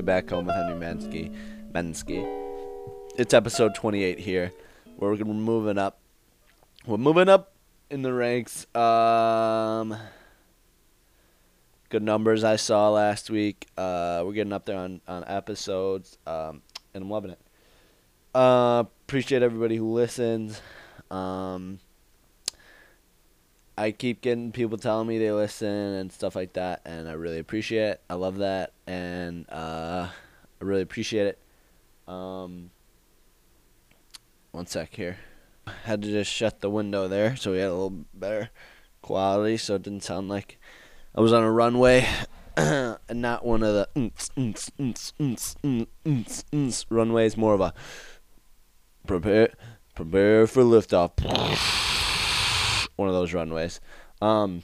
to Back Home with Henry Mansky. Mansky. It's episode 28 here, where we're moving up. We're moving up in the ranks. Um, good numbers I saw last week. Uh, we're getting up there on, on episodes, um, and I'm loving it. Uh, appreciate everybody who listens. Um, I keep getting people telling me they listen and stuff like that, and I really appreciate it. I love that, and uh, I really appreciate it. Um, one sec here. Had to just shut the window there so we had a little better quality, so it didn't sound like I was on a runway and not one of the runways. More of a prepare, prepare for liftoff one of those runways. Um,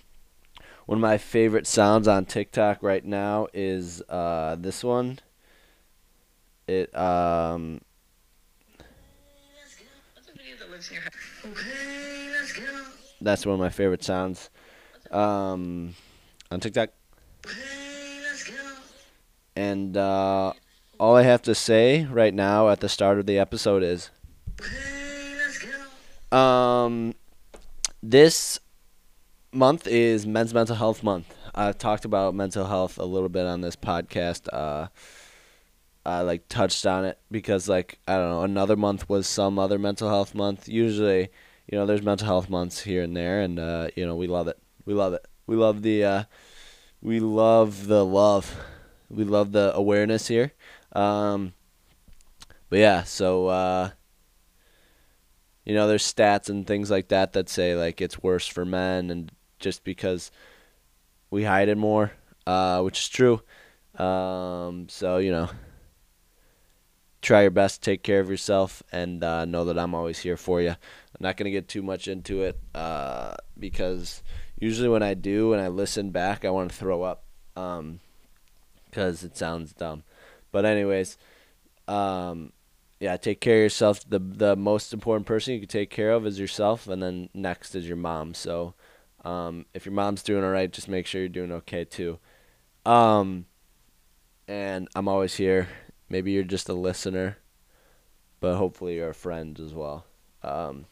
one of my favorite sounds on TikTok right now is uh, this one. It um. That's one of my favorite sounds. Um, on TikTok. And uh, all I have to say right now at the start of the episode is. Um, this month is Men's Mental Health Month. I've talked about mental health a little bit on this podcast. Uh, I like touched on it because like I don't know, another month was some other mental health month. Usually, you know, there's mental health months here and there, and uh, you know, we love it. We love it. We love the uh, we love the love. We love the awareness here. Um, but yeah, so uh, you know, there's stats and things like that that say like it's worse for men, and just because we hide it more, uh, which is true. Um, so you know, try your best to take care of yourself, and uh, know that I'm always here for you. I'm not gonna get too much into it uh, because usually when I do and I listen back, I want to throw up because um, it sounds dumb. But anyways, um, yeah, take care of yourself. The the most important person you can take care of is yourself, and then next is your mom. So, um, if your mom's doing all right, just make sure you're doing okay too. Um, and I'm always here. Maybe you're just a listener, but hopefully you're a friend as well. Um,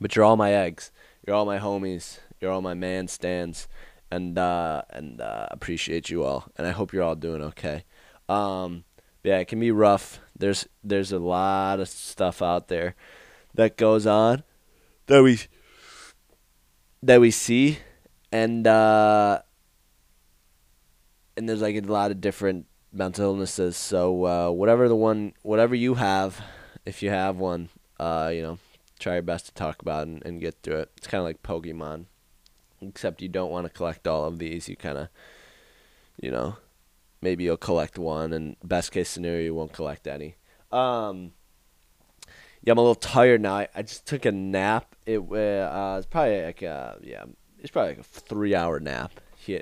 but you're all my eggs. You're all my homies. You're all my man stands, and uh, and uh, appreciate you all. And I hope you're all doing okay. Um, yeah, it can be rough. There's there's a lot of stuff out there that goes on that we that we see and uh and there's like a lot of different mental illnesses. So uh whatever the one whatever you have, if you have one, uh, you know, try your best to talk about and, and get through it. It's kinda like Pokemon. Except you don't want to collect all of these, you kinda you know, maybe you'll collect one, and best case scenario, you won't collect any. Um, yeah, I'm a little tired now. I, I just took a nap. It uh, it's probably like a, yeah, it's probably like a three hour nap.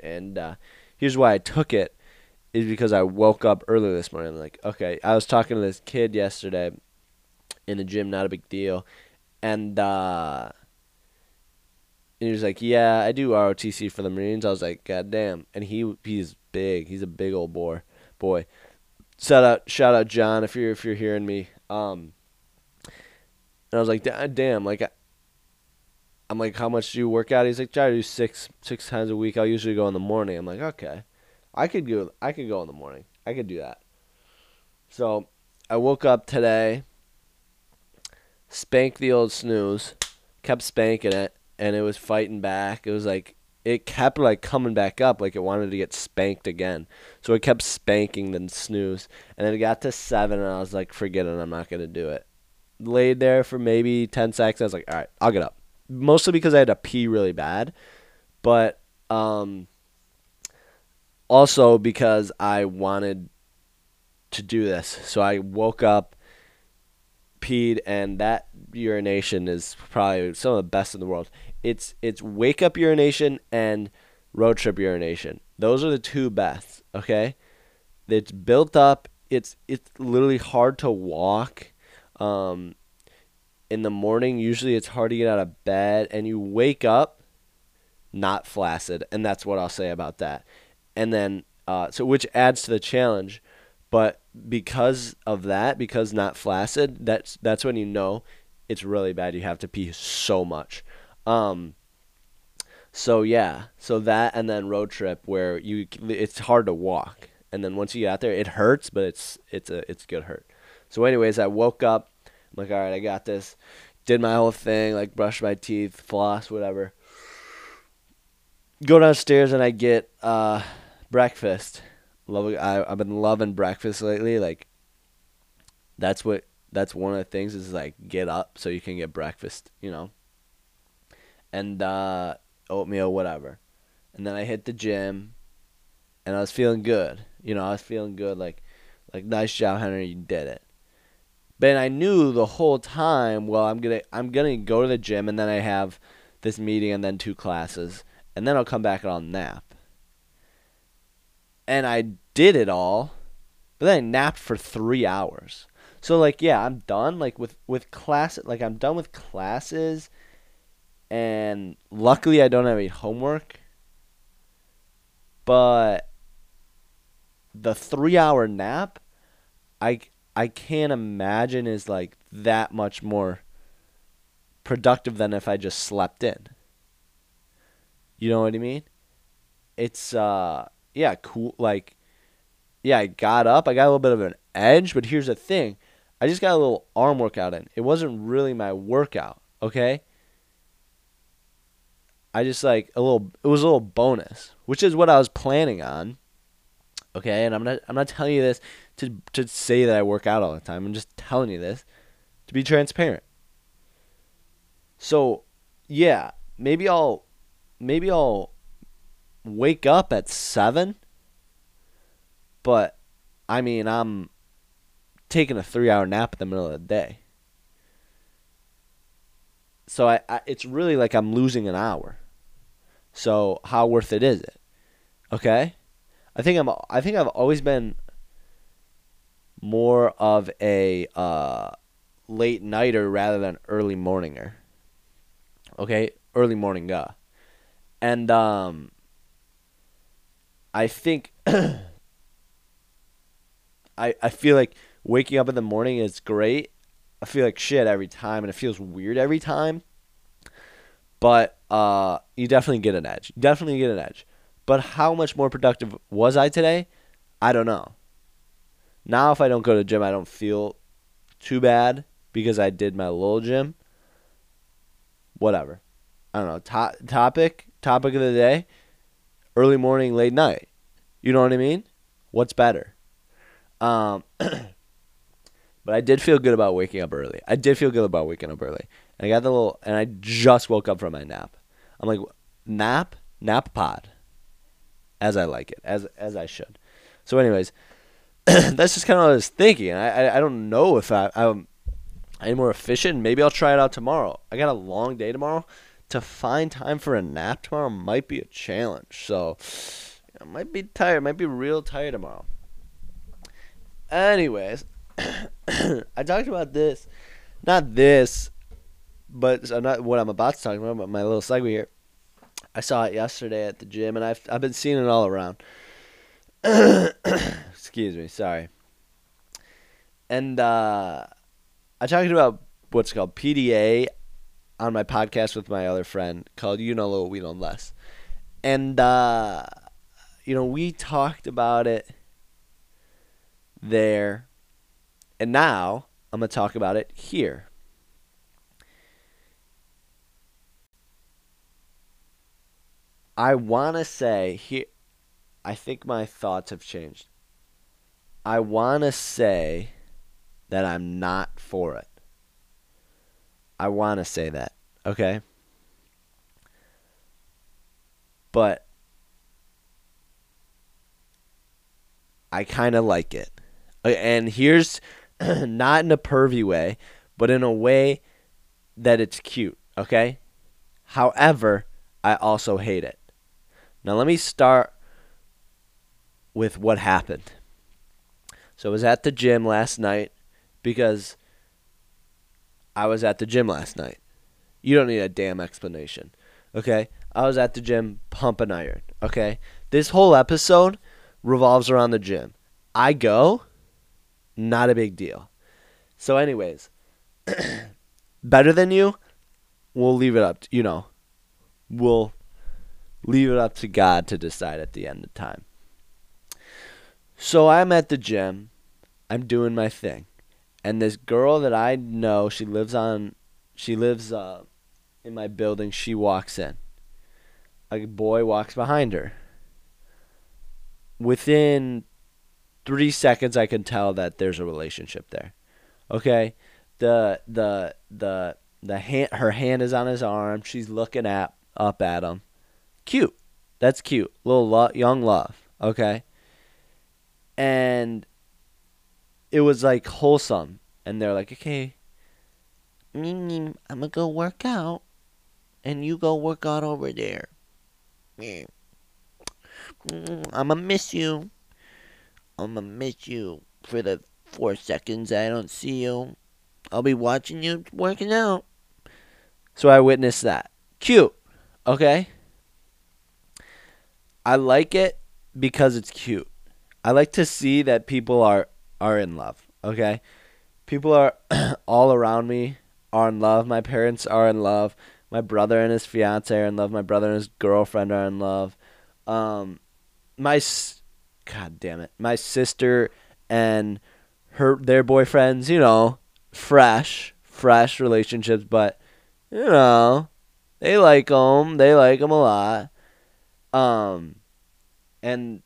And uh, here's why I took it is because I woke up early this morning. I'm like, okay, I was talking to this kid yesterday in the gym, not a big deal, and uh, and he was like, "Yeah, I do ROTC for the Marines." I was like, "God damn!" And he he's big. He's a big old boy. Boy, shout out shout out John if you're if you're hearing me. Um, and I was like, "Damn!" Like, I'm like, "How much do you work out?" He's like, "Try to do six six times a week. I'll usually go in the morning." I'm like, "Okay, I could go. I could go in the morning. I could do that." So I woke up today, spanked the old snooze, kept spanking it and it was fighting back. It was like it kept like coming back up, like it wanted to get spanked again. So it kept spanking the snooze, and then it got to seven, and I was like, forget it, I'm not gonna do it. Laid there for maybe ten seconds. I was like, all right, I'll get up. Mostly because I had to pee really bad, but um, also because I wanted to do this. So I woke up, peed, and that urination is probably some of the best in the world it's it's wake up urination and road trip urination. Those are the two best. Okay, it's built up. It's it's literally hard to walk. Um, in the morning, usually it's hard to get out of bed, and you wake up not flaccid, and that's what I'll say about that. And then, uh, so which adds to the challenge. But because of that, because not flaccid, that's that's when you know it's really bad. You have to pee so much. Um, so yeah, so that and then road trip where you it's hard to walk, and then once you get out there, it hurts, but it's it's a it's good hurt. So anyways, I woke up, I'm like all right, I got this. Did my whole thing, like brush my teeth, floss, whatever. Go downstairs and I get uh, breakfast. Love I I've been loving breakfast lately. Like that's what that's one of the things is like get up so you can get breakfast, you know. And uh oatmeal, whatever. And then I hit the gym, and I was feeling good. You know, I was feeling good. Like, like nice job, Henry, you did it. But I knew the whole time. Well, I'm gonna I'm gonna go to the gym, and then I have this meeting, and then two classes, and then I'll come back and I'll nap. And I did it all, but then I napped for three hours. So like, yeah, I'm done. Like with with class, like I'm done with classes and luckily I don't have any homework. But the three hour nap, I I can't imagine is like that much more productive than if I just slept in. You know what I mean? It's uh yeah, cool like yeah, I got up, I got a little bit of an edge, but here's the thing. I just got a little arm workout in. It wasn't really my workout, okay? I just like a little it was a little bonus, which is what I was planning on. Okay, and I'm not I'm not telling you this to to say that I work out all the time. I'm just telling you this to be transparent. So, yeah, maybe I'll maybe I'll wake up at 7 but I mean, I'm taking a 3-hour nap in the middle of the day. So I, I, it's really like I'm losing an hour. So how worth it is it? Okay? I think I'm I think I've always been more of a uh, late nighter rather than early morninger. Okay? Early morning guy. And um I think I I feel like waking up in the morning is great I feel like shit every time, and it feels weird every time. But uh, you definitely get an edge. You definitely get an edge. But how much more productive was I today? I don't know. Now, if I don't go to gym, I don't feel too bad because I did my little gym. Whatever. I don't know. To- topic topic of the day: early morning, late night. You know what I mean? What's better? Um. But I did feel good about waking up early. I did feel good about waking up early. And I got the little, and I just woke up from my nap. I'm like, nap, nap pod, as I like it, as as I should. So, anyways, that's just kind of what I was thinking. I I, I don't know if I I'm any more efficient. Maybe I'll try it out tomorrow. I got a long day tomorrow. To find time for a nap tomorrow might be a challenge. So, I might be tired. Might be real tired tomorrow. Anyways, I talked about this, not this, but not what I'm about to talk about, but my little segue here. I saw it yesterday at the gym, and I've I've been seeing it all around. Excuse me, sorry. And uh, I talked about what's called PDA on my podcast with my other friend called You Know Little We Know Less, and uh, you know we talked about it there and now I'm going to talk about it here. I want to say here I think my thoughts have changed. I want to say that I'm not for it. I want to say that, okay? But I kind of like it. And here's not in a pervy way, but in a way that it's cute, okay? However, I also hate it. Now, let me start with what happened. So, I was at the gym last night because I was at the gym last night. You don't need a damn explanation, okay? I was at the gym pumping iron, okay? This whole episode revolves around the gym. I go, Not a big deal. So, anyways, better than you, we'll leave it up. To, you know, we'll leave it up to God to decide at the end of time. So I'm at the gym. I'm doing my thing. And this girl that I know, she lives on she lives uh, in my building. She walks in. A boy walks behind her. Within 3 seconds I can tell that there's a relationship there. Okay? The the the the hand her hand is on his arm. She's looking at up at him. Cute. That's cute. Little lo- young love. Okay? and it was like wholesome. And they're like, okay, mm-hmm. I'm gonna go work out, and you go work out over there. Mm-hmm. I'm gonna miss you. I'm gonna miss you for the four seconds I don't see you. I'll be watching you working out. So I witnessed that. Cute. Okay? I like it because it's cute. I like to see that people are are in love. Okay, people are all around me are in love. My parents are in love. My brother and his fiance are in love. My brother and his girlfriend are in love. Um, my god damn it, my sister and her their boyfriends. You know, fresh, fresh relationships, but you know, they like them. They like them a lot. Um, and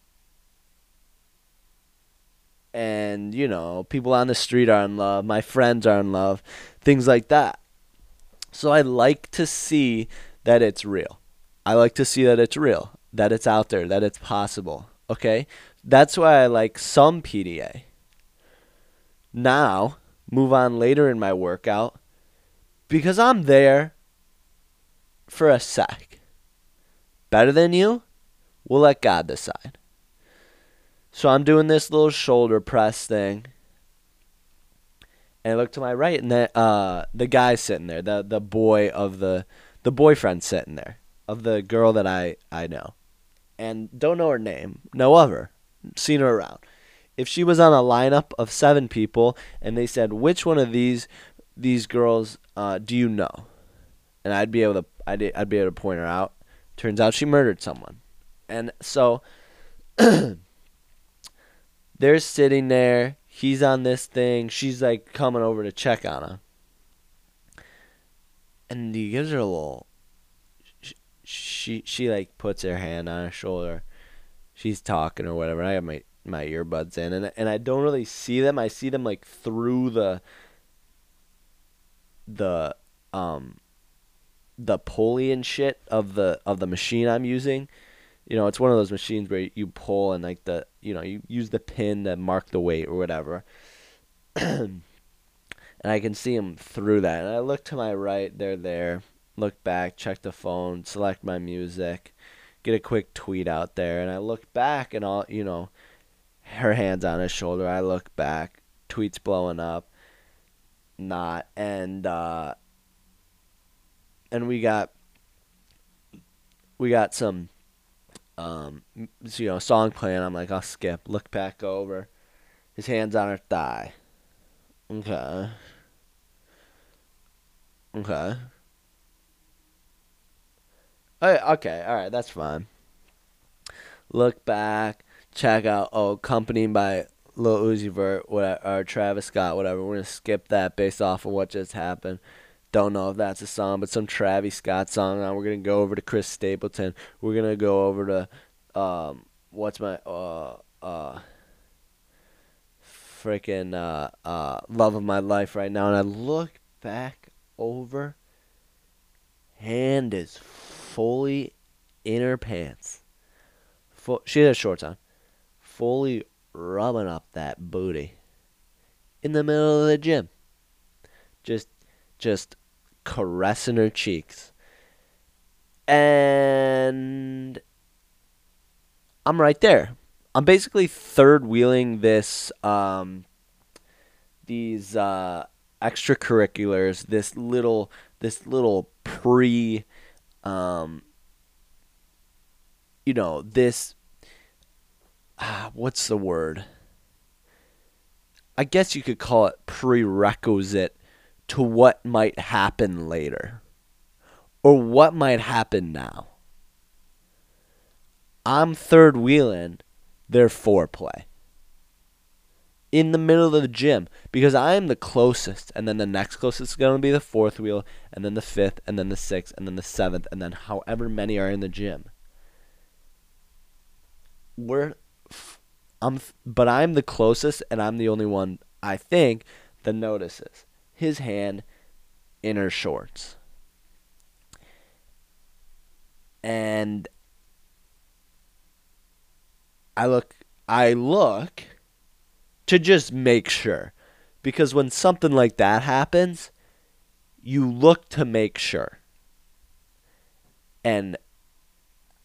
and you know people on the street are in love my friends are in love things like that so i like to see that it's real i like to see that it's real that it's out there that it's possible okay that's why i like some pda now move on later in my workout because i'm there for a sec. Better than you? We'll let god decide. So I'm doing this little shoulder press thing. And I look to my right and the uh the guy's sitting there, the the boy of the the boyfriend sitting there of the girl that I I know. And don't know her name, no of her, seen her around. If she was on a lineup of 7 people and they said which one of these these girls uh, do you know? And I'd be able to I'd, I'd be able to point her out. Turns out she murdered someone. And so they're sitting there. He's on this thing. She's like coming over to check on him. And he gives her a little. She, she, she like puts her hand on her shoulder. She's talking or whatever. I have my, my earbuds in. And, and I don't really see them. I see them like through the. The. Um. The pulley and shit of the of the machine I'm using you know, it's one of those machines where you pull and like the, you know, you use the pin to mark the weight or whatever. and I can see them through that. And I look to my right, they're there. Look back, check the phone, select my music, get a quick tweet out there, and I look back and all, you know, her hands on his shoulder. I look back, tweets blowing up, not, and uh, and we got we got some um, you know, song playing. I'm like, I'll skip. Look back over. His hands on her thigh. Okay. Okay. Oh, okay, all right, that's fine. Look back, check out. Oh, accompanied by Lil Uzi Vert, or Travis Scott, whatever. We're gonna skip that based off of what just happened. Don't know if that's a song, but some Travis Scott song. Now we're gonna go over to Chris Stapleton. We're gonna go over to um, what's my uh uh freaking uh uh love of my life right now, and I look back over. Hand is fully in her pants. Full, she has shorts on. Fully rubbing up that booty in the middle of the gym. Just just caressing her cheeks. And I'm right there. I'm basically third wheeling this um, these uh, extracurriculars, this little this little pre um, you know, this ah, what's the word? I guess you could call it prerequisite to what might happen later or what might happen now. I'm third wheeling their foreplay in the middle of the gym because I am the closest, and then the next closest is going to be the fourth wheel, and then the fifth, and then the sixth, and then the seventh, and then however many are in the gym. We're, I'm, but I'm the closest, and I'm the only one I think that notices his hand in her shorts. And I look I look to just make sure. Because when something like that happens, you look to make sure. And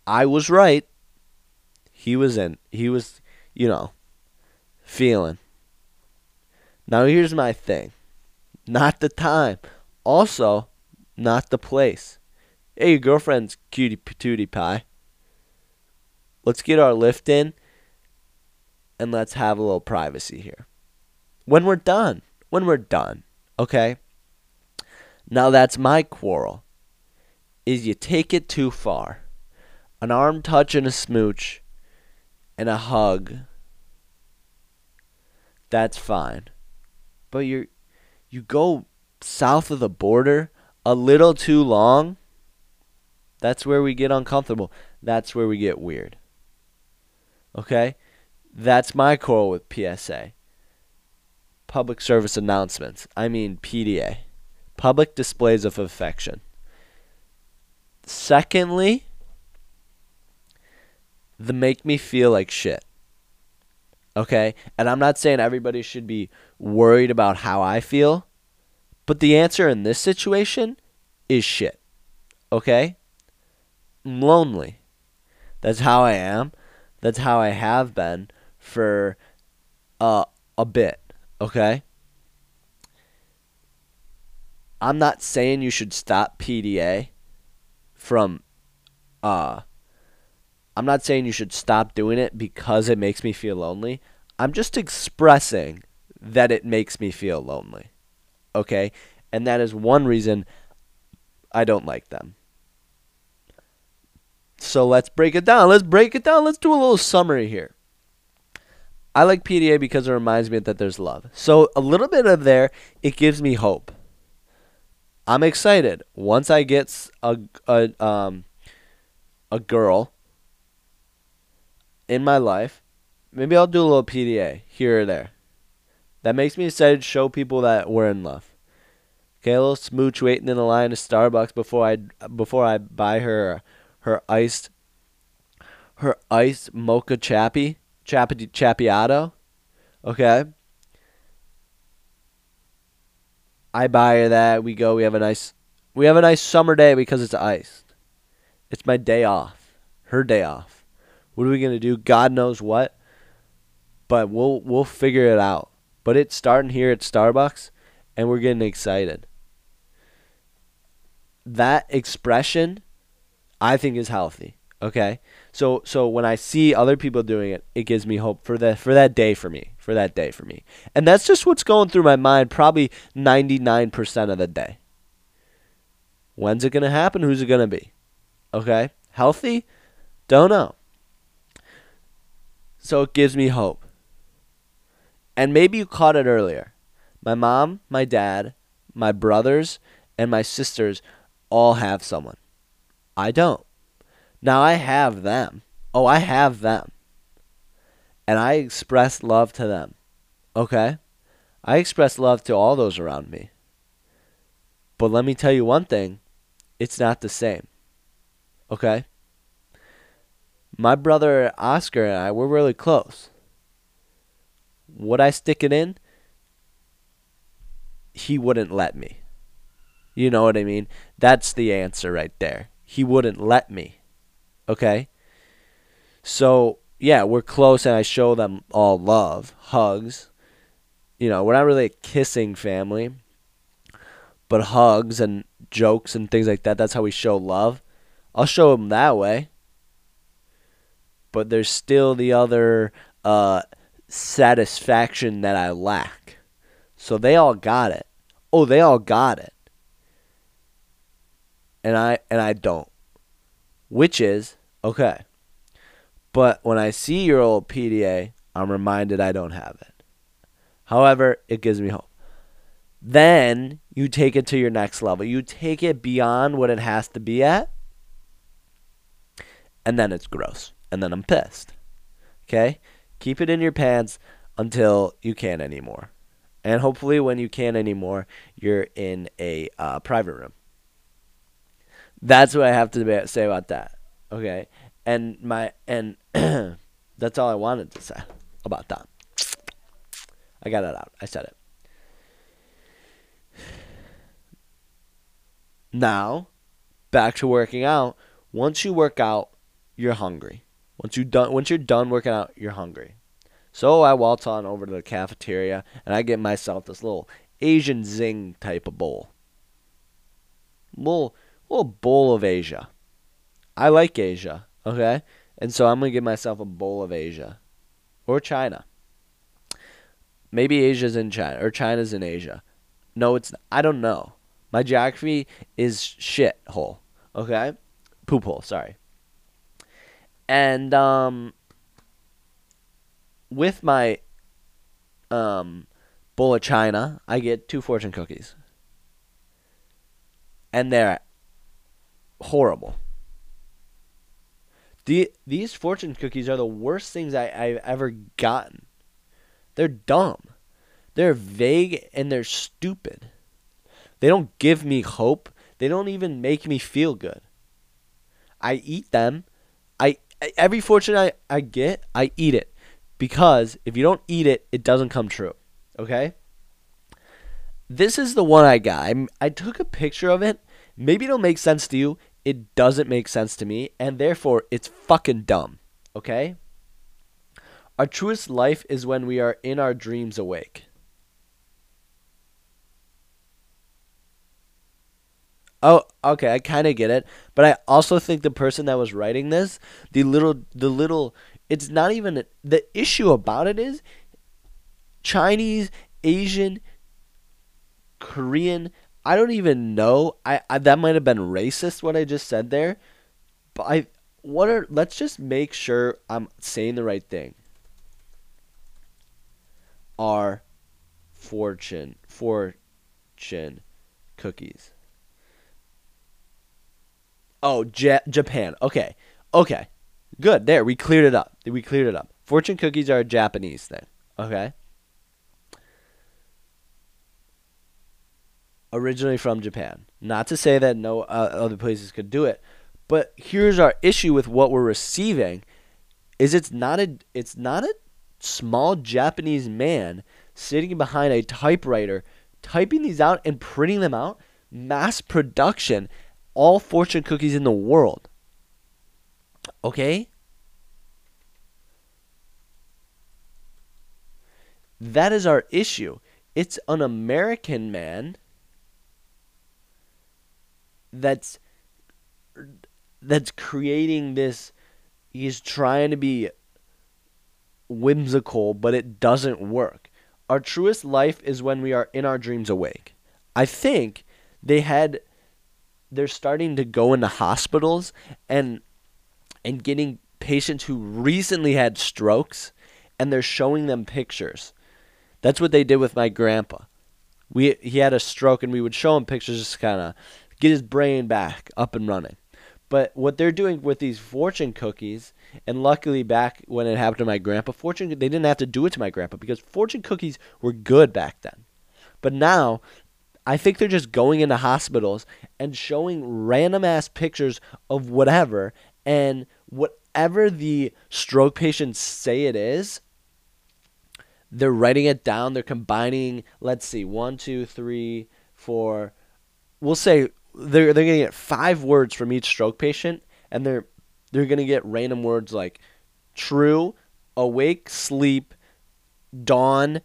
I was right. He was in. He was, you know, feeling. Now here's my thing. Not the time. Also, not the place. Hey, your girlfriend's cutie patootie pie. Let's get our lift in and let's have a little privacy here. When we're done. When we're done. Okay? Now that's my quarrel. Is you take it too far. An arm touch and a smooch and a hug. That's fine. But you're you go south of the border a little too long. That's where we get uncomfortable. That's where we get weird. Okay? That's my quarrel with PSA. Public service announcements. I mean PDA. Public displays of affection. Secondly, the make me feel like shit. Okay? And I'm not saying everybody should be worried about how I feel, but the answer in this situation is shit. Okay? I'm lonely. That's how I am. That's how I have been for uh, a bit, okay? I'm not saying you should stop PDA from uh I'm not saying you should stop doing it because it makes me feel lonely. I'm just expressing that it makes me feel lonely. Okay? And that is one reason I don't like them. So let's break it down. Let's break it down. Let's do a little summary here. I like PDA because it reminds me that there's love. So a little bit of there, it gives me hope. I'm excited once I get a a um a girl in my life. Maybe I'll do a little PDA here or there. That makes me excited to show people that we're in love. Okay, a little smooch waiting in the line at Starbucks before I before I buy her her iced her iced mocha chappy Chapi- Chapiato. Okay. I buy her that. We go. We have a nice, we have a nice summer day because it's iced. It's my day off. Her day off. What are we gonna do? God knows what. But we'll we'll figure it out. But it's starting here at Starbucks, and we're getting excited. That expression, I think, is healthy. Okay. So so when I see other people doing it, it gives me hope for that for that day for me, for that day for me. And that's just what's going through my mind probably 99% of the day. When's it going to happen? Who's it going to be? Okay? Healthy? Don't know. So it gives me hope. And maybe you caught it earlier. My mom, my dad, my brothers, and my sisters all have someone. I don't. Now I have them. Oh, I have them. And I express love to them. Okay? I express love to all those around me. But let me tell you one thing it's not the same. Okay? My brother Oscar and I, we're really close. Would I stick it in? He wouldn't let me. You know what I mean? That's the answer right there. He wouldn't let me. Okay? So, yeah, we're close and I show them all love, hugs. You know, we're not really a kissing family, but hugs and jokes and things like that. That's how we show love. I'll show them that way. But there's still the other uh, satisfaction that I lack. So they all got it. Oh, they all got it. And I and I don't. Which is okay. But when I see your old PDA, I'm reminded I don't have it. However, it gives me hope. Then you take it to your next level. You take it beyond what it has to be at. And then it's gross. And then I'm pissed. Okay? Keep it in your pants until you can't anymore. And hopefully, when you can't anymore, you're in a uh, private room. That's what I have to say about that. Okay? And my and that's all I wanted to say about that. I got it out. I said it. Now, back to working out. Once you work out, you're hungry. Once you done once you're done working out, you're hungry. So I waltz on over to the cafeteria and I get myself this little Asian zing type of bowl. Little little bowl of Asia. I like Asia, okay? And so I'm gonna give myself a bowl of Asia. Or China. Maybe Asia's in China or China's in Asia. No, it's I don't know. My geography is shit hole. Okay? Poop hole, sorry. And um with my um bowl of china, I get two fortune cookies. And they're horrible. The, these fortune cookies are the worst things I, I've ever gotten. They're dumb. They're vague and they're stupid. They don't give me hope. They don't even make me feel good. I eat them. I every fortune I, I get, I eat it. Because if you don't eat it, it doesn't come true. Okay? This is the one I got. I, I took a picture of it. Maybe it'll make sense to you. It doesn't make sense to me, and therefore it's fucking dumb. Okay? Our truest life is when we are in our dreams awake. Oh, okay, I kind of get it, but I also think the person that was writing this, the little the little it's not even the issue about it is Chinese, Asian, Korean. I don't even know. I, I that might have been racist what I just said there, but I what are let's just make sure I'm saying the right thing. Are fortune fortune cookies. Oh, J- Japan. Okay. Okay. Good. There, we cleared it up. We cleared it up. Fortune cookies are a Japanese thing. Okay. Originally from Japan. Not to say that no uh, other places could do it, but here's our issue with what we're receiving is it's not a it's not a small Japanese man sitting behind a typewriter typing these out and printing them out mass production all fortune cookies in the world Okay? That is our issue. It's an American man that's that's creating this he's trying to be whimsical, but it doesn't work. Our truest life is when we are in our dreams awake. I think they had they're starting to go into hospitals and and getting patients who recently had strokes and they're showing them pictures. That's what they did with my grandpa. We he had a stroke and we would show him pictures just kind of get his brain back up and running. But what they're doing with these fortune cookies, and luckily back when it happened to my grandpa, fortune they didn't have to do it to my grandpa because fortune cookies were good back then. But now I think they're just going into hospitals and showing random ass pictures of whatever and whatever the stroke patients say it is, they're writing it down. They're combining, let's see, one, two, three, four. We'll say they're they're gonna get five words from each stroke patient, and they're they're gonna get random words like true, awake, sleep, dawn,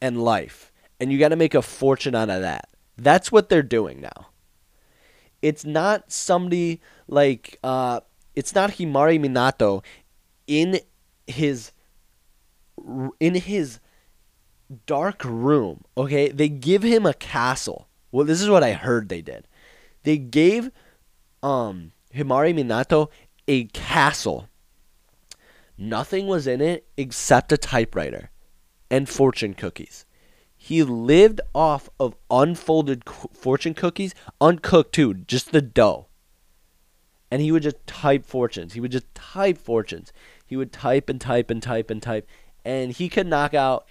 and life. And you got to make a fortune out of that. That's what they're doing now. It's not somebody like uh, it's not Himari Minato in his in his dark room. Okay, they give him a castle. Well, this is what I heard they did. They gave um Himari Minato a castle. Nothing was in it except a typewriter and fortune cookies. He lived off of unfolded fortune cookies, uncooked too, just the dough. And he would just type fortunes. He would just type fortunes. He would type and type and type and type. And he could knock out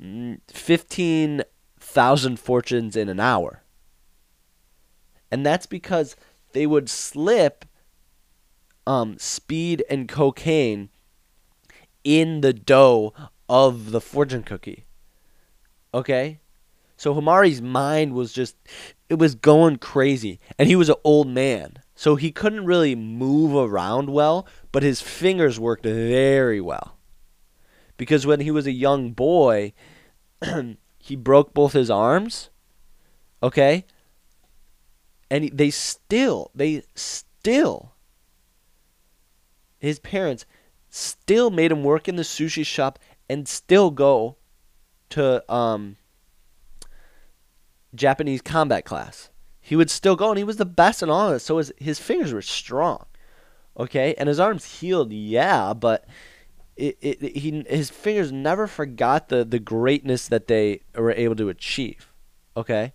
mm, 15,000 fortunes in an hour. And that's because they would slip um, speed and cocaine in the dough of the fortune cookie. Okay? So Hamari's mind was just it was going crazy and he was an old man. So he couldn't really move around well, but his fingers worked very well. Because when he was a young boy, he broke both his arms. Okay? And they still they still his parents still made him work in the sushi shop and still go to um, Japanese combat class. He would still go, and he was the best in all of. So his his fingers were strong, okay, and his arms healed, yeah, but it, it, he his fingers never forgot the the greatness that they were able to achieve, okay,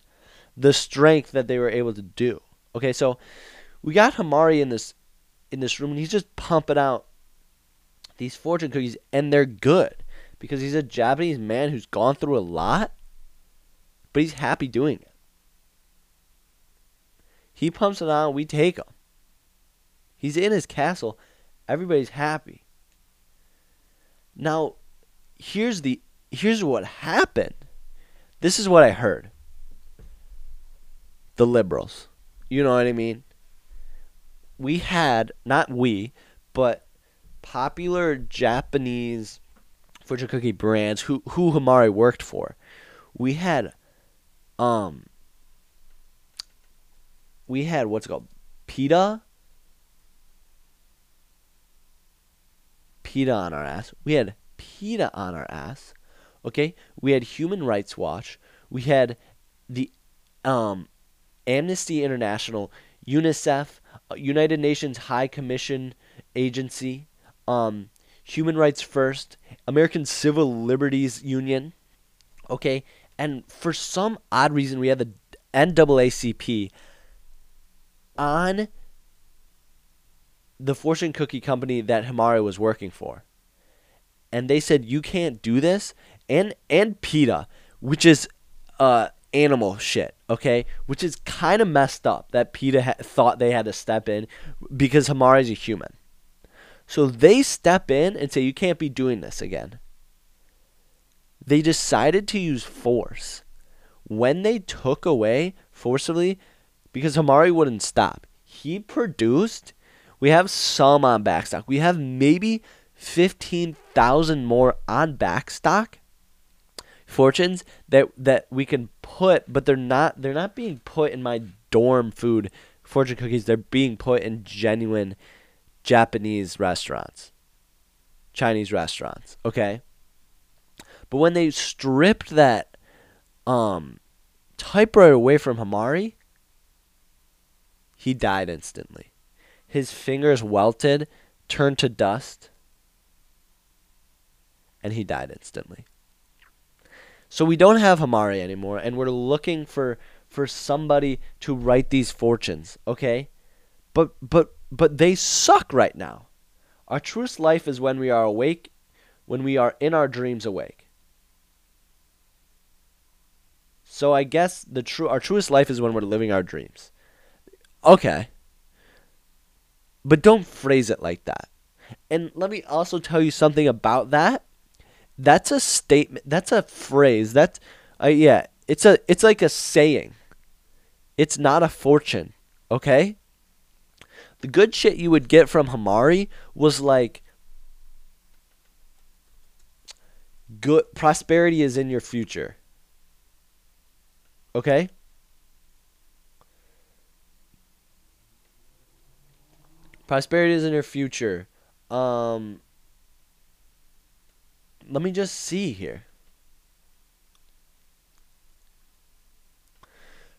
the strength that they were able to do, okay. So we got Hamari in this in this room, and he's just pumping out these fortune cookies, and they're good because he's a Japanese man who's gone through a lot, but he's happy doing it. He pumps it out, we take him. He's in his castle, everybody's happy. Now, here's the here's what happened. This is what I heard. The liberals. You know what I mean? We had not we, but popular Japanese fortune cookie brands who who Hamari worked for. We had um we had what's it called PETA PETA on our ass. We had PETA on our ass. Okay? We had Human Rights Watch. We had the um Amnesty International, UNICEF, uh, United Nations High Commission Agency, um, Human Rights First, American Civil Liberties Union. Okay, and for some odd reason, we had the NAACP on the fortune cookie company that Himari was working for. And they said you can't do this and and PETA, which is uh animal shit, okay? Which is kind of messed up that PETA ha- thought they had to step in because Hamari is a human. So they step in and say, you can't be doing this again. They decided to use force. When they took away forcibly, because Hamari wouldn't stop, he produced, we have some on backstock. We have maybe 15,000 more on backstock fortunes that that we can put but they're not they're not being put in my dorm food fortune cookies they're being put in genuine Japanese restaurants, Chinese restaurants, okay? But when they stripped that um, typewriter away from Hamari, he died instantly. His fingers welted, turned to dust, and he died instantly. So we don't have Hamari anymore, and we're looking for for somebody to write these fortunes, okay? But but but they suck right now. Our truest life is when we are awake, when we are in our dreams awake. So I guess the true our truest life is when we're living our dreams. Okay. But don't phrase it like that. And let me also tell you something about that. That's a statement. That's a phrase. That's uh, yeah, it's a it's like a saying. It's not a fortune, okay? the good shit you would get from Hamari was like good prosperity is in your future. Okay? Prosperity is in your future. Um let me just see here.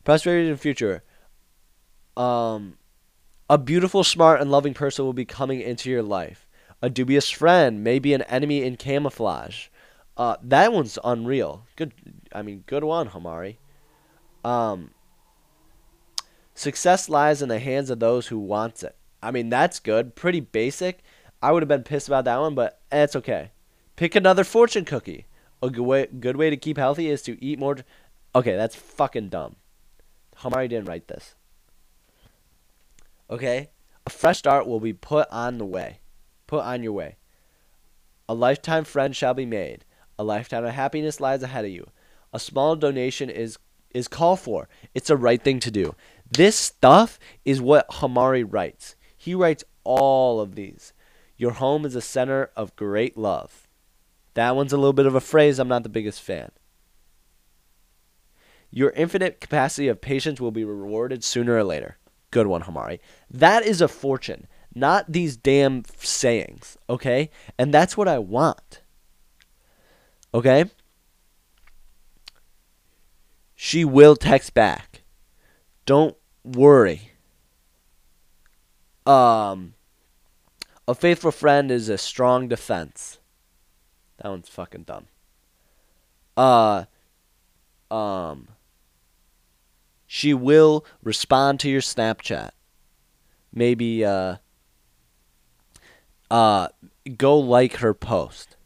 Prosperity in future. Um, a beautiful, smart, and loving person will be coming into your life. A dubious friend, maybe an enemy in camouflage. Uh, that one's unreal. Good, I mean, good one, Hamari. Um, success lies in the hands of those who want it. I mean, that's good. Pretty basic. I would have been pissed about that one, but it's okay. Pick another fortune cookie. A good way, good way to keep healthy is to eat more. Okay, that's fucking dumb. Hamari didn't write this. Okay? A fresh start will be put on the way. Put on your way. A lifetime friend shall be made. A lifetime of happiness lies ahead of you. A small donation is is called for. It's the right thing to do. This stuff is what Hamari writes. He writes all of these. Your home is a center of great love. That one's a little bit of a phrase I'm not the biggest fan. Your infinite capacity of patience will be rewarded sooner or later. Good one, Hamari. That is a fortune, not these damn sayings, okay? And that's what I want. Okay? She will text back. Don't worry. Um a faithful friend is a strong defense. That one's fucking dumb. Uh um she will respond to your Snapchat. Maybe uh uh go like her post.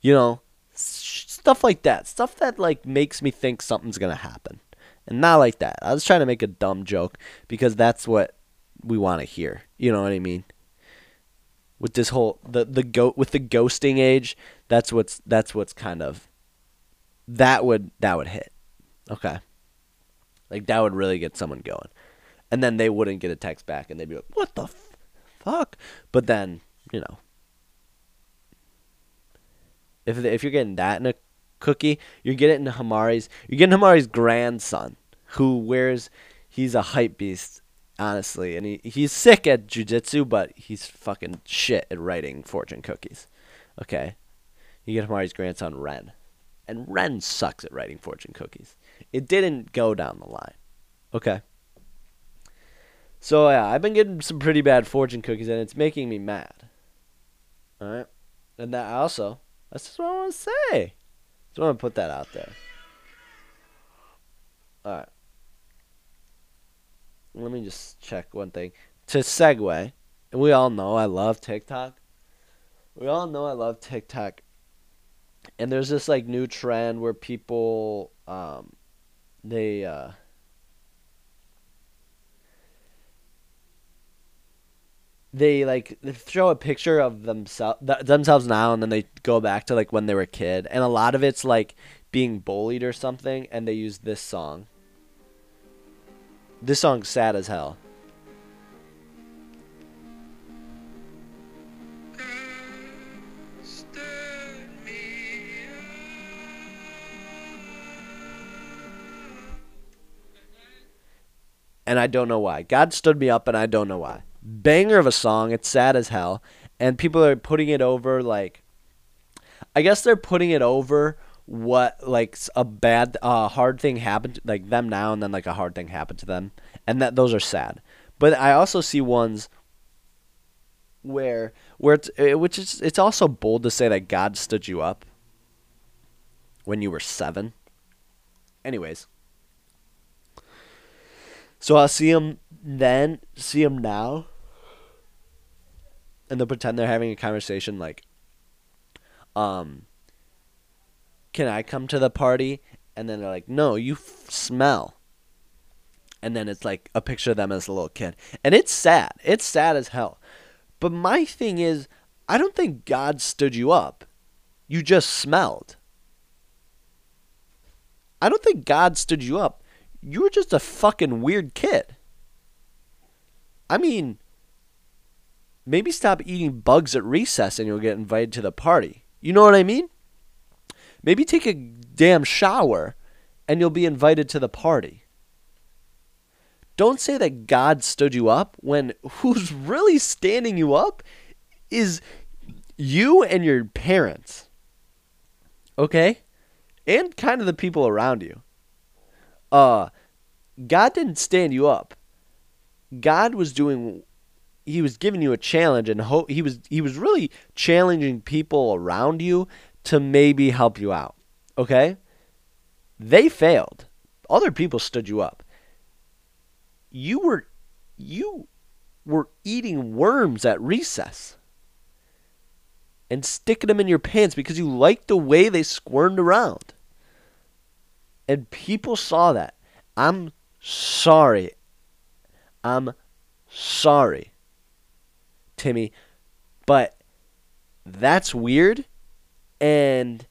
You know, stuff like that. Stuff that like makes me think something's going to happen. And not like that. I was trying to make a dumb joke because that's what we want to hear. You know what I mean? With this whole the the goat with the ghosting age, that's what's that's what's kind of that would that would hit. Okay. Like that would really get someone going, and then they wouldn't get a text back, and they'd be like, "What the f- fuck?" But then you know, if if you're getting that in a cookie, you're getting Hamari's. You're getting Hamari's grandson, who wears. He's a hype beast, honestly, and he he's sick at jujitsu, but he's fucking shit at writing fortune cookies. Okay, you get Hamari's grandson Ren, and Ren sucks at writing fortune cookies. It didn't go down the line. Okay. So yeah, I've been getting some pretty bad fortune cookies, and it's making me mad. All right, and that also that's just what I want to say. I just want to put that out there. All right. Let me just check one thing to segue. We all know I love TikTok. We all know I love TikTok. And there's this like new trend where people um, they uh they like they show a picture of themselves th- themselves now and then they go back to like when they were a kid and a lot of it's like being bullied or something and they use this song this song's sad as hell and I don't know why. God stood me up, and I don't know why. Banger of a song. It's sad as hell, and people are putting it over like. I guess they're putting it over what like a bad, uh, hard thing happened like them now, and then like a hard thing happened to them, and that those are sad. But I also see ones where where it's eh, which is it's also bold to say that God stood you up when you were seven. Anyways. So I'll see them then, see them now, and they'll pretend they're having a conversation like, um, can I come to the party? And then they're like, no, you f- smell. And then it's like a picture of them as a little kid. And it's sad. It's sad as hell. But my thing is, I don't think God stood you up. You just smelled. I don't think God stood you up you were just a fucking weird kid. I mean, maybe stop eating bugs at recess and you'll get invited to the party. You know what I mean? Maybe take a damn shower and you'll be invited to the party. Don't say that God stood you up when who's really standing you up is you and your parents. okay? And kind of the people around you. Uh God didn't stand you up. God was doing he was giving you a challenge and ho- he was he was really challenging people around you to maybe help you out. Okay? They failed. Other people stood you up. You were you were eating worms at recess and sticking them in your pants because you liked the way they squirmed around. And people saw that. I'm sorry. I'm sorry, Timmy, but that's weird. And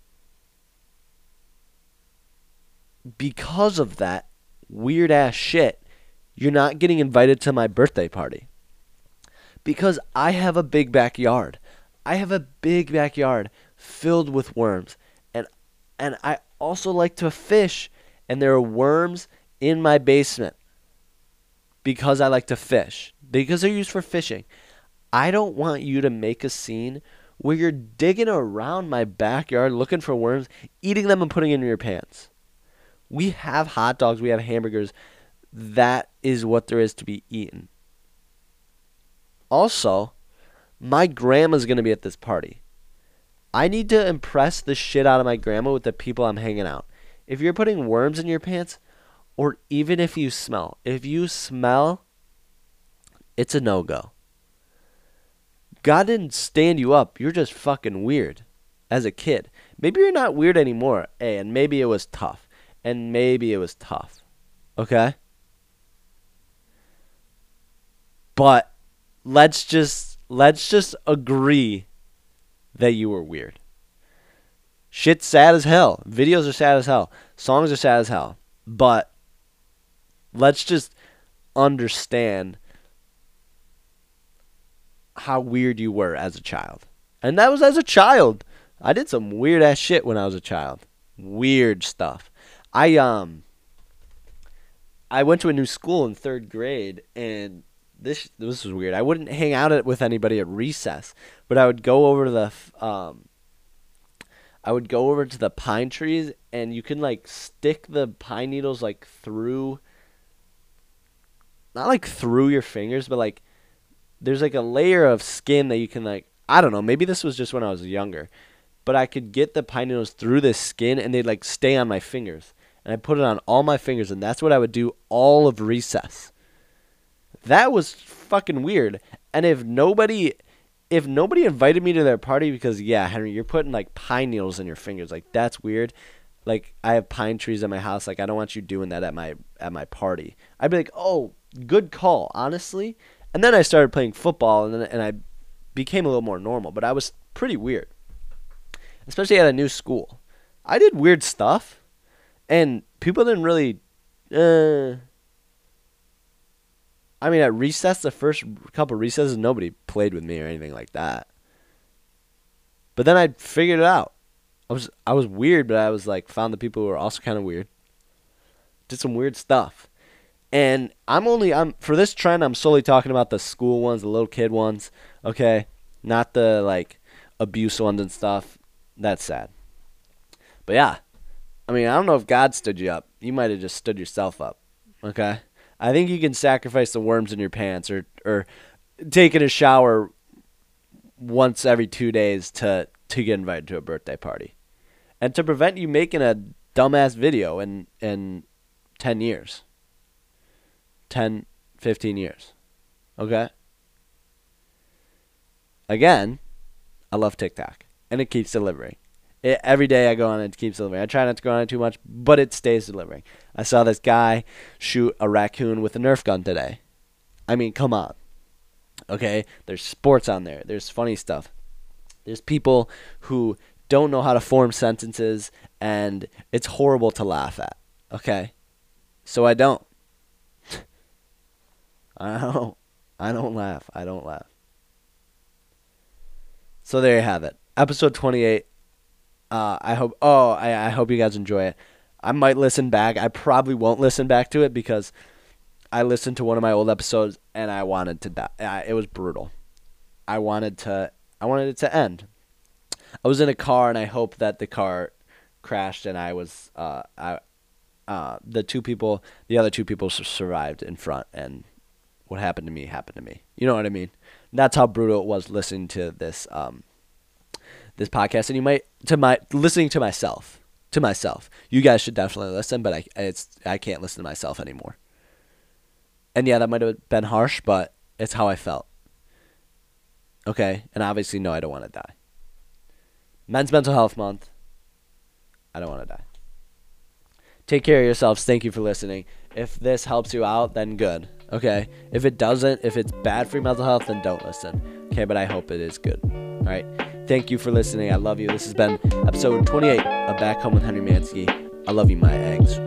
because of that weird ass shit, you're not getting invited to my birthday party. Because I have a big backyard. I have a big backyard filled with worms. And and I also like to fish and there are worms in my basement because I like to fish. Because they're used for fishing. I don't want you to make a scene where you're digging around my backyard looking for worms, eating them and putting them in your pants. We have hot dogs, we have hamburgers. That is what there is to be eaten. Also, my grandma's going to be at this party. I need to impress the shit out of my grandma with the people I'm hanging out. If you're putting worms in your pants, or even if you smell, if you smell, it's a no go. God didn't stand you up. You're just fucking weird as a kid. Maybe you're not weird anymore. And maybe it was tough. And maybe it was tough. Okay? But let's just let's just agree that you were weird. Shit's sad as hell. Videos are sad as hell. Songs are sad as hell. But let's just understand how weird you were as a child. And that was as a child. I did some weird ass shit when I was a child. Weird stuff. I um I went to a new school in 3rd grade and this this was weird. I wouldn't hang out with anybody at recess, but I would go over to the um I would go over to the pine trees and you can like stick the pine needles like through not like through your fingers, but like there's like a layer of skin that you can like I don't know, maybe this was just when I was younger. But I could get the pine needles through this skin and they'd like stay on my fingers. And I put it on all my fingers and that's what I would do all of recess. That was fucking weird. And if nobody if nobody invited me to their party because yeah, Henry, you're putting like pine needles in your fingers, like that's weird. Like I have pine trees at my house, like I don't want you doing that at my at my party. I'd be like, "Oh, good call, honestly." And then I started playing football and then and I became a little more normal, but I was pretty weird. Especially at a new school. I did weird stuff and people didn't really uh I mean, at recess, the first couple recesses, nobody played with me or anything like that. But then I figured it out. I was I was weird, but I was like found the people who were also kind of weird. Did some weird stuff, and I'm only I'm for this trend. I'm solely talking about the school ones, the little kid ones. Okay, not the like abuse ones and stuff. That's sad. But yeah, I mean, I don't know if God stood you up. You might have just stood yourself up. Okay. I think you can sacrifice the worms in your pants or or taking a shower once every two days to to get invited to a birthday party, and to prevent you making a dumbass video in in ten years. 10, 15 years. Okay. Again, I love TikTok, and it keeps delivering. It, every day I go on it keeps delivering. I try not to go on it too much, but it stays delivering. I saw this guy shoot a raccoon with a Nerf gun today. I mean, come on. Okay, there's sports on there. There's funny stuff. There's people who don't know how to form sentences, and it's horrible to laugh at. Okay, so I don't. I don't. I don't laugh. I don't laugh. So there you have it. Episode 28 uh, I hope. Oh, I, I hope you guys enjoy it. I might listen back. I probably won't listen back to it because I listened to one of my old episodes and I wanted to die. It was brutal. I wanted to. I wanted it to end. I was in a car and I hope that the car crashed and I was uh I uh the two people the other two people survived in front and what happened to me happened to me. You know what I mean? That's how brutal it was listening to this um this podcast and you might to my listening to myself to myself. You guys should definitely listen, but I it's I can't listen to myself anymore. And yeah, that might have been harsh, but it's how I felt. Okay, and obviously, no, I don't want to die. Men's Mental Health Month. I don't want to die. Take care of yourselves. Thank you for listening. If this helps you out, then good. Okay. If it doesn't, if it's bad for your mental health, then don't listen. Okay, but I hope it is good. All right. Thank you for listening. I love you. This has been episode 28 of Back Home with Henry Mansky. I love you, my eggs.